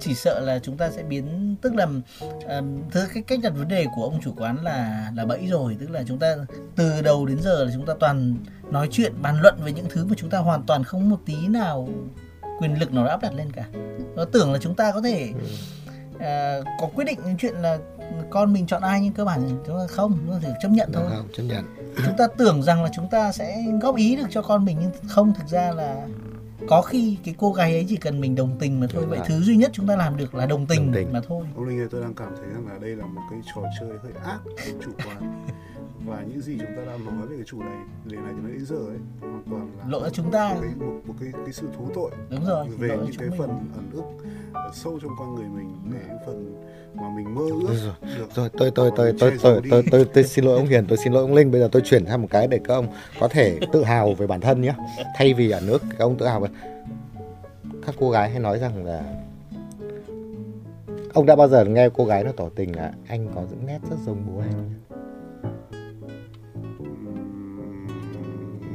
chỉ sợ là chúng ta sẽ biến tức là thứ cái cách đặt vấn đề của ông chủ quán là là bẫy rồi. Tức là chúng ta từ đầu đến giờ là chúng ta toàn nói chuyện bàn luận về những thứ mà chúng ta hoàn toàn không một tí nào quyền lực nào áp đặt lên cả. Nó tưởng là chúng ta có thể uh, có quyết định chuyện là con mình chọn ai nhưng cơ bản chúng ta không chúng ta phải chấp nhận thôi. không, chấp nhận. Chúng ta tưởng rằng là chúng ta sẽ góp ý được cho con mình nhưng không thực ra là có khi cái cô gái ấy chỉ cần mình đồng tình mà thôi. Đúng vậy rồi. thứ duy nhất chúng ta làm được là đồng tình, đồng tình. mà thôi. Ông linh ơi tôi đang cảm thấy rằng là đây là một cái trò chơi hơi ác chủ quan. <laughs> Và những gì chúng ta đang nói về cái chủ này đề này cho đến giờ ấy hoàn toàn là lỗi chúng ta. một cái, một, một cái cái sự thú tội đúng rồi về những cái phần ẩn ức ờ, sâu trong con người mình về những phần mà mình mơ ước. Rồi được. rồi tôi tôi tôi tôi tôi, tôi tôi tôi xin lỗi ông Hiền tôi xin lỗi ông Linh. Bây giờ tôi chuyển sang một cái để các ông có thể tự hào về bản thân nhé. Thay vì ẩn nước các ông tự hào về các cô gái hay nói rằng là ông đã bao giờ nghe cô gái nó tỏ tình là anh có những nét rất giống bố anh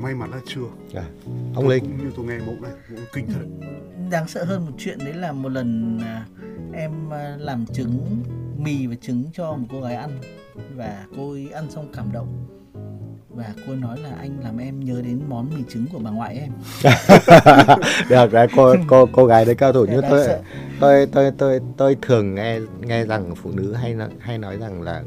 may mắn là chưa. À, ông linh. Như tôi nghe mộng này cũng kinh thật. Đáng sợ hơn một chuyện đấy là một lần à, em à, làm trứng mì và trứng cho một cô gái ăn và cô ấy ăn xong cảm động và cô nói là anh làm em nhớ đến món mì trứng của bà ngoại em <laughs> được đấy cô cô cô gái đấy cao thủ như tôi sợ. tôi tôi tôi tôi thường nghe nghe rằng phụ nữ hay hay nói rằng là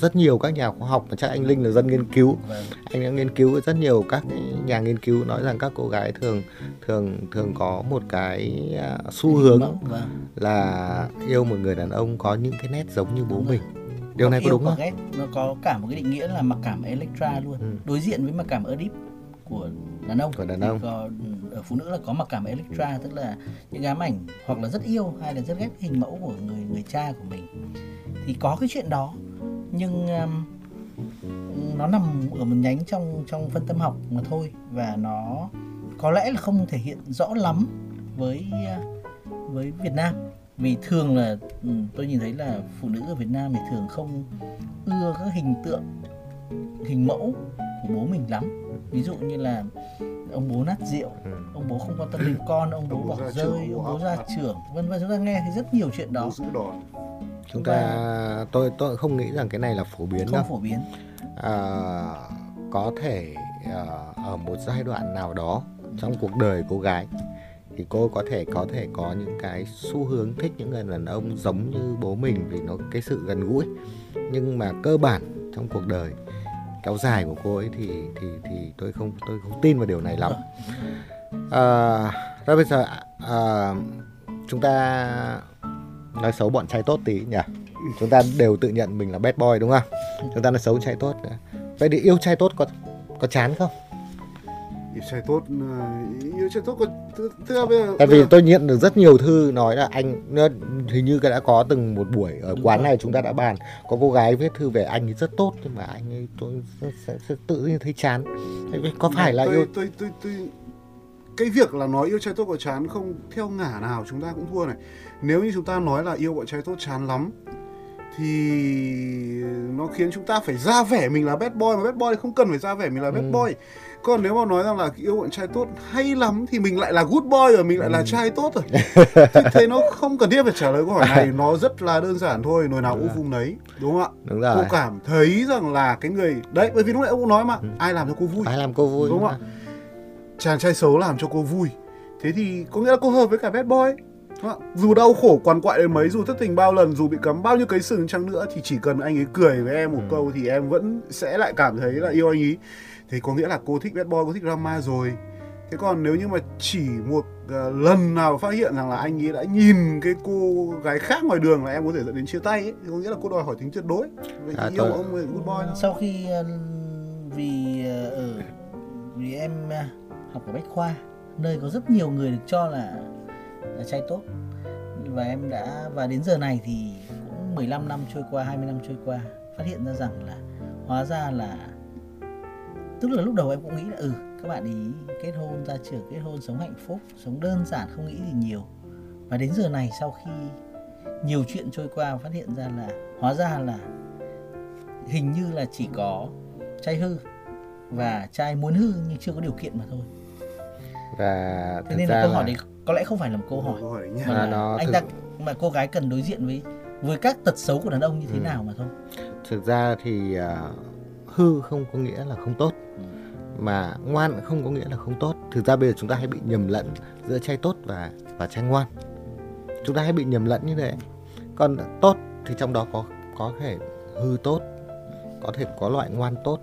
rất nhiều các nhà khoa học mà chắc anh Linh là dân nghiên cứu Vâng. anh đã nghiên cứu rất nhiều các nhà nghiên cứu nói rằng các cô gái thường thường thường có một cái à, xu hướng Vâng. là yêu một người đàn ông có những cái nét giống như bố Đúng mình điều này có đúng không? ghét nó có cả một cái định nghĩa là mặc cảm Electra luôn. Ừ. đối diện với mặc cảm Oedip của đàn ông. Của đàn ông. có, ở phụ nữ là có mặc cảm Electra tức là những ám ảnh hoặc là rất yêu hay là rất ghét hình mẫu của người người cha của mình. Thì có cái chuyện đó nhưng um, nó nằm ở một nhánh trong trong phân tâm học mà thôi. Và nó có lẽ là không thể hiện rõ lắm với uh, với Việt Nam vì thường là ừ, tôi nhìn thấy là phụ nữ ở Việt Nam thì thường không ưa các hình tượng hình mẫu của bố mình lắm. Ví dụ như là ông bố nát rượu Ừ. ông bố không quan tâm đến con ông bố Ông bố bỏ rơi trưởng, ông bố ra trưởng vân vân chúng ta nghe thấy rất nhiều chuyện đó. Chúng ta tôi tôi không nghĩ rằng cái này là phổ biến đâu. không phổ biến. À, có thể à, ở một giai đoạn nào đó trong cuộc đời cô gái thì cô có thể có thể có những cái xu hướng thích những người đàn ông giống như bố mình vì nó cái sự gần gũi. Nhưng mà cơ bản trong cuộc đời kéo dài của cô ấy thì thì thì tôi không tôi không tin vào điều này lắm. Ờ, à, rồi bây giờ à, chúng ta nói xấu bọn trai tốt tí nhỉ? Chúng ta đều tự nhận mình là bad boy đúng không? Chúng ta nói xấu trai tốt nữa. vậy thì yêu trai tốt có có chán không? Yêu trai tốt ờ, yêu trai tốt. Có thứ thứ bây giờ tại vì tôi nhận được rất nhiều thư nói là anh hình như đã có từng một buổi ở Đúng quán rồi. này chúng ta đã bàn. Có cô gái viết thư về anh ấy rất tốt nhưng mà anh ấy tôi sẽ, sẽ, sẽ tự nhiên thấy chán. Có phải là tôi, yêu tôi, tôi, tôi, cái việc là nói yêu trai tốt có chán không theo ngả nào chúng ta cũng thua này. Nếu như chúng ta nói là yêu bọn trai tốt chán lắm thì nó khiến chúng ta phải ra vẻ mình là bad boy. Mà bad boy thì không cần phải ra vẻ mình là bad Ừ. boy còn nếu mà nói rằng là yêu bọn trai tốt hay lắm thì mình lại là good boy rồi mình lại Ừ. là trai tốt rồi <laughs> thì thế nó không cần thiết phải trả lời câu hỏi này nó rất là đơn giản thôi nồi nào cũng vùng đấy đúng không ạ đúng cô rồi cảm thấy rằng là cái người đấy bởi vì lúc nãy ông cũng nói mà Ừ. ai làm cho cô vui ai làm cô vui Đúng mà. ạ. chàng trai xấu làm cho cô vui thế thì có nghĩa là cô hợp với cả bad boy không dù đau khổ quằn quại đến mấy dù thất tình bao lần dù bị cấm bao nhiêu cái sừng chăng nữa thì chỉ cần anh ấy cười với em một Ừ. câu thì em vẫn sẽ lại cảm thấy là yêu anh ấy thì có nghĩa là cô thích bad boy cô thích drama rồi. Thế còn nếu như mà chỉ một ờ, lần nào phát hiện rằng là anh ấy đã nhìn cái cô gái khác ngoài đường là em có thể dẫn đến chia tay ấy, thì có nghĩa là cô đòi hỏi tính tuyệt đối. Vậy À, thì yêu tôi- ông người good boy sau khi ờ, vì ờ, ở vì em học ở bách khoa nơi có rất nhiều người được cho là là trai tốt. Và em đã và đến giờ này thì cũng 15 năm trôi qua 20 năm trôi qua phát hiện ra rằng là hóa ra là tức là lúc đầu em cũng nghĩ là ừ các bạn ý kết hôn ra trường kết hôn sống hạnh phúc sống đơn giản không nghĩ gì nhiều. Và đến giờ này sau khi nhiều chuyện trôi qua phát hiện ra là hóa ra là hình như là chỉ có trai hư và trai muốn hư nhưng chưa có điều kiện mà thôi. Và thế nên ra là câu hỏi là đấy có lẽ không phải là một câu hỏi. câu hỏi mà là nó anh thực- ta mà cô gái cần đối diện với với các tật xấu của đàn ông như thế Ừ. nào mà thôi? Thực ra thì à, hư không có nghĩa là không tốt mà ngoan không có nghĩa là không tốt. Thực ra bây giờ chúng ta hay bị nhầm lẫn giữa trai tốt và và trai ngoan. Chúng ta hay bị nhầm lẫn như thế. Còn tốt thì trong đó có có thể hư tốt có thể có loại ngoan tốt.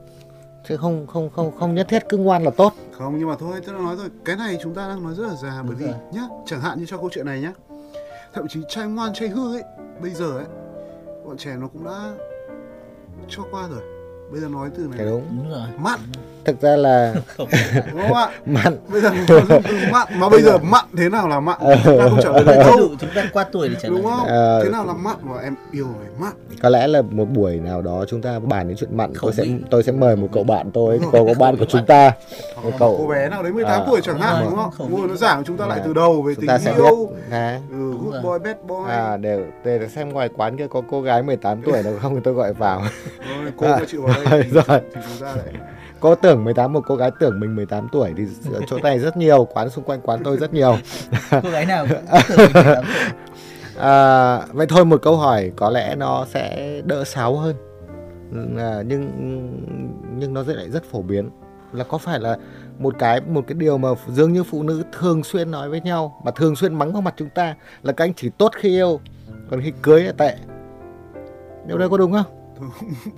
Chứ không không không không nhất thiết cứ ngoan là tốt. Không nhưng mà thôi tôi đã nói rồi. Cái này chúng ta đang nói rất là già bởi vì rồi. nhá chẳng hạn như cho câu chuyện này nhá. Thậm chí trai ngoan trai hư ấy bây giờ ấy bọn trẻ nó cũng đã cho qua rồi bây giờ nói từ cái này đúng. Đúng rồi. mặn. Thực ra là không. <laughs> Đúng không ạ? <laughs> Mặn. Bây giờ mặn. Mà bây giờ mặn thế nào là mặn? Chúng ta không trả lời được dụ chúng ta qua tuổi để trả lời đúng không? Ờ. thế nào là mặn? Mà em yêu phải mặn. Có lẽ là một buổi nào đó chúng ta bàn đến chuyện mặn Khẩu tôi sẽ tôi sẽ mời một cậu bạn tôi cậu có bạn của chúng ta. Hoặc Một là cậu- cô bé nào đấy 18 À, tuổi chẳng hạn đúng không? ngồi nó giảng chúng ta lại từ đầu về chúng tình ta sẽ biết yêu à, ừ, good boy bad boy. À để để xem ngoài quán kia có cô gái 18 tuổi nào không thì tôi gọi vào. Cô mà chịu vào đây thì, Rồi. thì chúng ta lại. Cô tưởng 18 một cô gái tưởng mình 18 tuổi thì chỗ này rất nhiều quán xung quanh quán tôi rất nhiều. <laughs> Cô gái nào cũng tưởng <laughs> mình tuổi. à, vậy thôi một câu hỏi có lẽ nó sẽ đỡ sáo hơn. À, nhưng nhưng nó lại rất phổ biến. Là có phải là một cái một cái điều mà dường như phụ nữ thường xuyên nói với nhau mà thường xuyên mắng vào mặt chúng ta là các anh chỉ tốt khi yêu còn khi cưới là tệ. Điều đấy có đúng không tôi,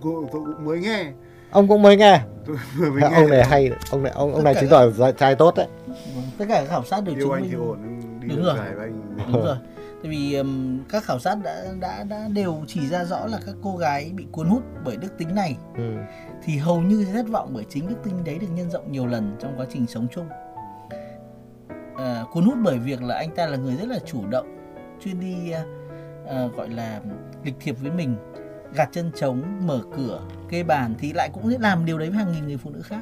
cũng, tôi cũng mới nghe. Ông cũng mới nghe. Tôi vừa mới nghe. ông này hay ông này ông ông này chứng tỏ là trai tốt đấy. Tất cả các khảo sát đều chứng minh Đúng rồi. đúng rồi. Tại vì ừm, các khảo sát đã đã đã đều chỉ ra rõ là các cô gái bị cuốn hút bởi đức tính này. Ừ. thì hầu như thất vọng bởi chính đức tính đấy được nhân rộng nhiều lần trong quá trình sống chung. À, cuốn hút bởi việc là anh ta là người rất là chủ động chuyên đi à, gọi là lịch thiệp với mình gạt chân trống mở cửa kê bàn thì lại cũng làm điều đấy với hàng nghìn người phụ nữ khác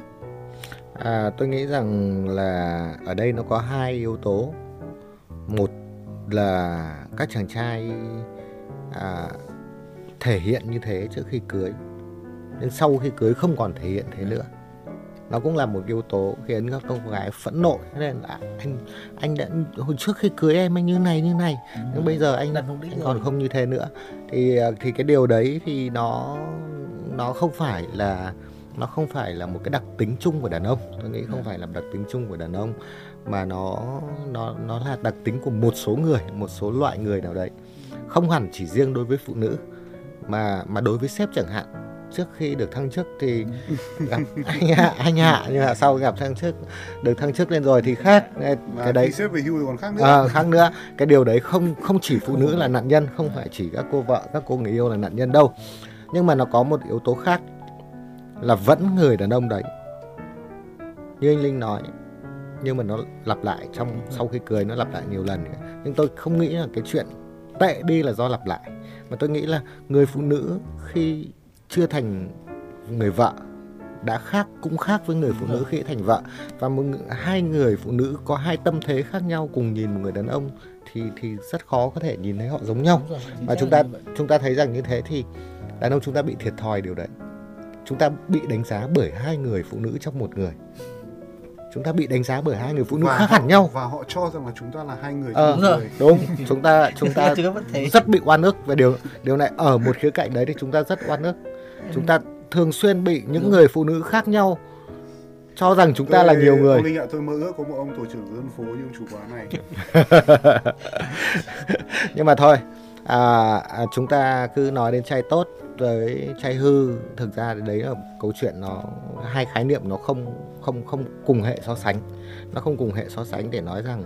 À, tôi nghĩ rằng là ở đây nó có hai yếu tố. Một là các chàng trai à, thể hiện như thế trước khi cưới, nhưng sau khi cưới không còn thể hiện thế nữa. Nó cũng là một yếu tố khiến các cô gái phẫn nộ. Nên là anh anh đã hồi trước khi cưới em anh như này như này, nhưng bây giờ anh anh còn không như thế nữa. Thì thì cái điều đấy thì nó nó không phải là nó không phải là một cái đặc tính chung của đàn ông. Tôi nghĩ không phải là đặc tính chung của đàn ông mà nó nó nó là đặc tính của một số người một số loại người nào đấy. Không hẳn chỉ riêng đối với phụ nữ mà mà đối với sếp chẳng hạn trước khi được thăng chức thì <laughs> gặp anh hạ anh hạ nhưng mà sau gặp thăng chức được thăng chức lên rồi thì khác. Cái, mà cái đấy xếp về hưu còn khác nữa. À, khác nữa. Cái điều đấy không không chỉ phụ nữ là nạn nhân không phải chỉ các cô vợ các cô người yêu là nạn nhân đâu. Nhưng mà nó có một yếu tố khác là vẫn người đàn ông đấy. Như anh linh nói nhưng mà nó lặp lại trong sau khi cười nó lặp lại nhiều lần. Nhưng tôi không nghĩ là cái chuyện tệ đi là do lặp lại. Mà tôi nghĩ là người phụ nữ khi chưa thành người vợ đã khác cũng khác với người phụ nữ khi thành vợ. Và một hai người phụ nữ có hai tâm thế khác nhau cùng nhìn một người đàn ông thì thì rất khó có thể nhìn thấy họ giống nhau. Và chúng ta chúng ta thấy rằng như thế thì đàn ông chúng ta bị thiệt thòi điều đấy. Chúng ta bị đánh giá bởi hai người phụ nữ trong một người. Chúng ta bị đánh giá bởi hai người phụ nữ Và khác họ- hẳn nhau. và họ cho rằng là chúng ta là hai người Ờ, Đúng rồi. người. đúng <laughs> chúng ta chúng ta rất bị oan ức. Về điều điều này ở một khía cạnh đấy thì chúng ta rất oan ức chúng ta thường xuyên bị những người phụ nữ khác nhau cho rằng chúng ta là Tôi- nhiều người. ông Linh ạ tôi mơ ước có một ông tổ trưởng dân phố như ông chủ quán này. <laughs> Nhưng mà thôi à, à, chúng ta cứ nói đến trai tốt với trai hư. Thực ra đấy là câu chuyện nó hai khái niệm nó không không không cùng hệ so sánh. Nó không cùng hệ so sánh để nói rằng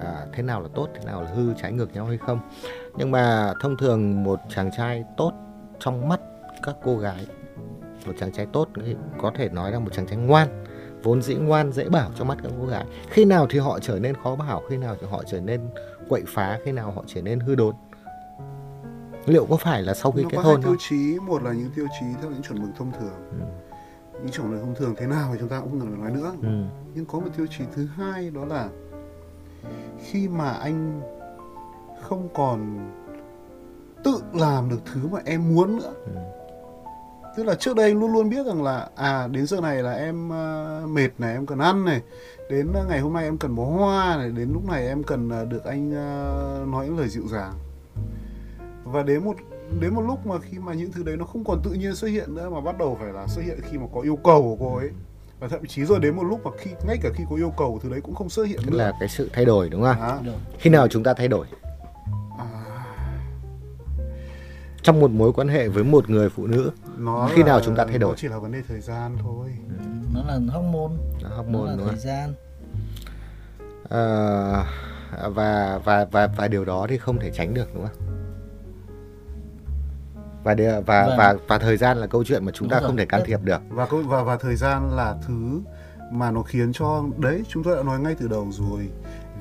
à, thế nào là tốt thế nào là hư trái ngược nhau hay không. Nhưng mà thông thường một chàng trai tốt trong mắt các cô gái một chàng trai tốt có thể nói là một chàng trai ngoan vốn dĩ ngoan dễ bảo trong mắt các cô gái khi nào thì họ trở nên khó bảo khi nào thì họ trở nên quậy phá khi nào họ trở nên hư đốn liệu có phải là sau khi nó kết có hai hôn tiêu không chí một là những tiêu chí theo những chuẩn mực thông thường Ừ. những chuẩn mực thông thường thế nào thì chúng ta cũng không cần phải nói nữa ừ. nhưng có một tiêu chí thứ hai đó là khi mà anh không còn tự làm được thứ mà em muốn nữa Ừ. tức là trước đây luôn luôn biết rằng là à đến giờ này là em ờ, mệt này em cần ăn này. Đến ờ, ngày hôm nay em cần bó hoa này đến lúc này em cần ờ, được anh nói những lời dịu dàng. Và đến một đến một lúc mà khi mà những thứ đấy nó không còn tự nhiên xuất hiện nữa mà bắt đầu phải là xuất hiện khi mà có yêu cầu của cô ấy. Và thậm chí rồi đến một lúc mà khi ngay cả khi có yêu cầu thứ đấy cũng không xuất hiện tức nữa. là cái sự thay đổi đúng không. Được. khi nào chúng ta thay đổi trong một mối quan hệ với một người phụ nữ nó Khi là- nào chúng ta thay đổi? nó chỉ là vấn đề thời gian thôi. Nó là hormone. Là nó hormone là đúng thời không? gian. Ờ, và và và và điều đó thì không thể tránh được đúng không? Và điều- và Vâng. và và thời gian là câu chuyện mà chúng Đúng ta rồi. không thể can thiệp được. Và và và thời gian là thứ mà nó khiến cho đấy chúng tôi đã nói ngay từ đầu rồi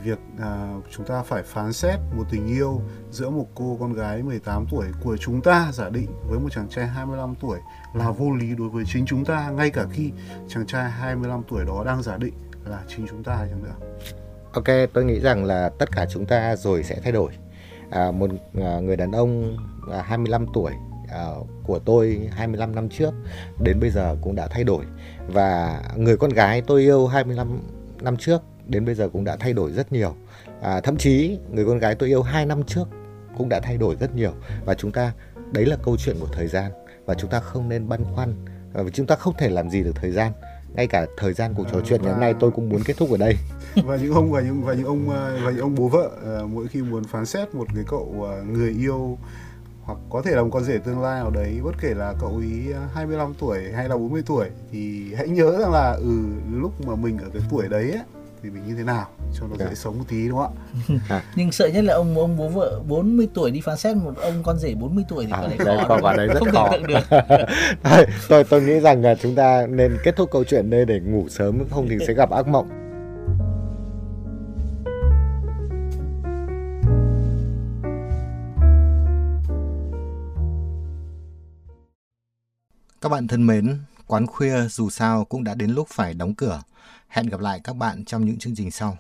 việc à, chúng ta phải phán xét một tình yêu giữa một cô con gái 18 tuổi của chúng ta giả định với một chàng trai 25 tuổi là vô lý đối với chính chúng ta ngay cả khi chàng trai 25 tuổi đó đang giả định là chính chúng ta chẳng nữa Ok, tôi nghĩ rằng là tất cả chúng ta rồi sẽ thay đổi. À, một à, người đàn ông à, 25 tuổi à, của tôi 25 năm trước đến bây giờ cũng đã thay đổi và người con gái tôi yêu 25 năm trước đến bây giờ cũng đã thay đổi rất nhiều. À, thậm chí người con gái tôi yêu 2 năm trước cũng đã thay đổi rất nhiều. Và chúng ta đấy là câu chuyện của thời gian. Và chúng ta không nên băn khoăn. Và chúng ta không thể làm gì được thời gian. Ngay cả thời gian cuộc trò chuyện ngày hôm nay tôi cũng muốn kết thúc ở đây. <laughs> Và những ông và những và những ông ờ, và những ông bố vợ ờ, mỗi khi muốn phán xét một cái cậu người yêu hoặc có thể là một con rể tương lai nào đấy bất kể là cậu ý 25 tuổi hay là 40 tuổi thì hãy nhớ rằng là ừ lúc mà mình ở cái tuổi đấy ấy, thì mình như thế nào cho nó Dạ. dễ sống một tí đúng không ạ <laughs> nhưng sợ nhất là ông ông bố vợ 40 tuổi đi phán xét một ông con rể 40 tuổi thì À, có lẽ đấy, khó vào đấy rất không khó. được <laughs> Thôi, tôi tôi nghĩ rằng là chúng ta nên kết thúc câu chuyện đây để ngủ sớm không thì sẽ gặp ác mộng Các bạn thân mến, quán khuya dù sao cũng đã đến lúc phải đóng cửa. Hẹn gặp lại các bạn trong những chương trình sau.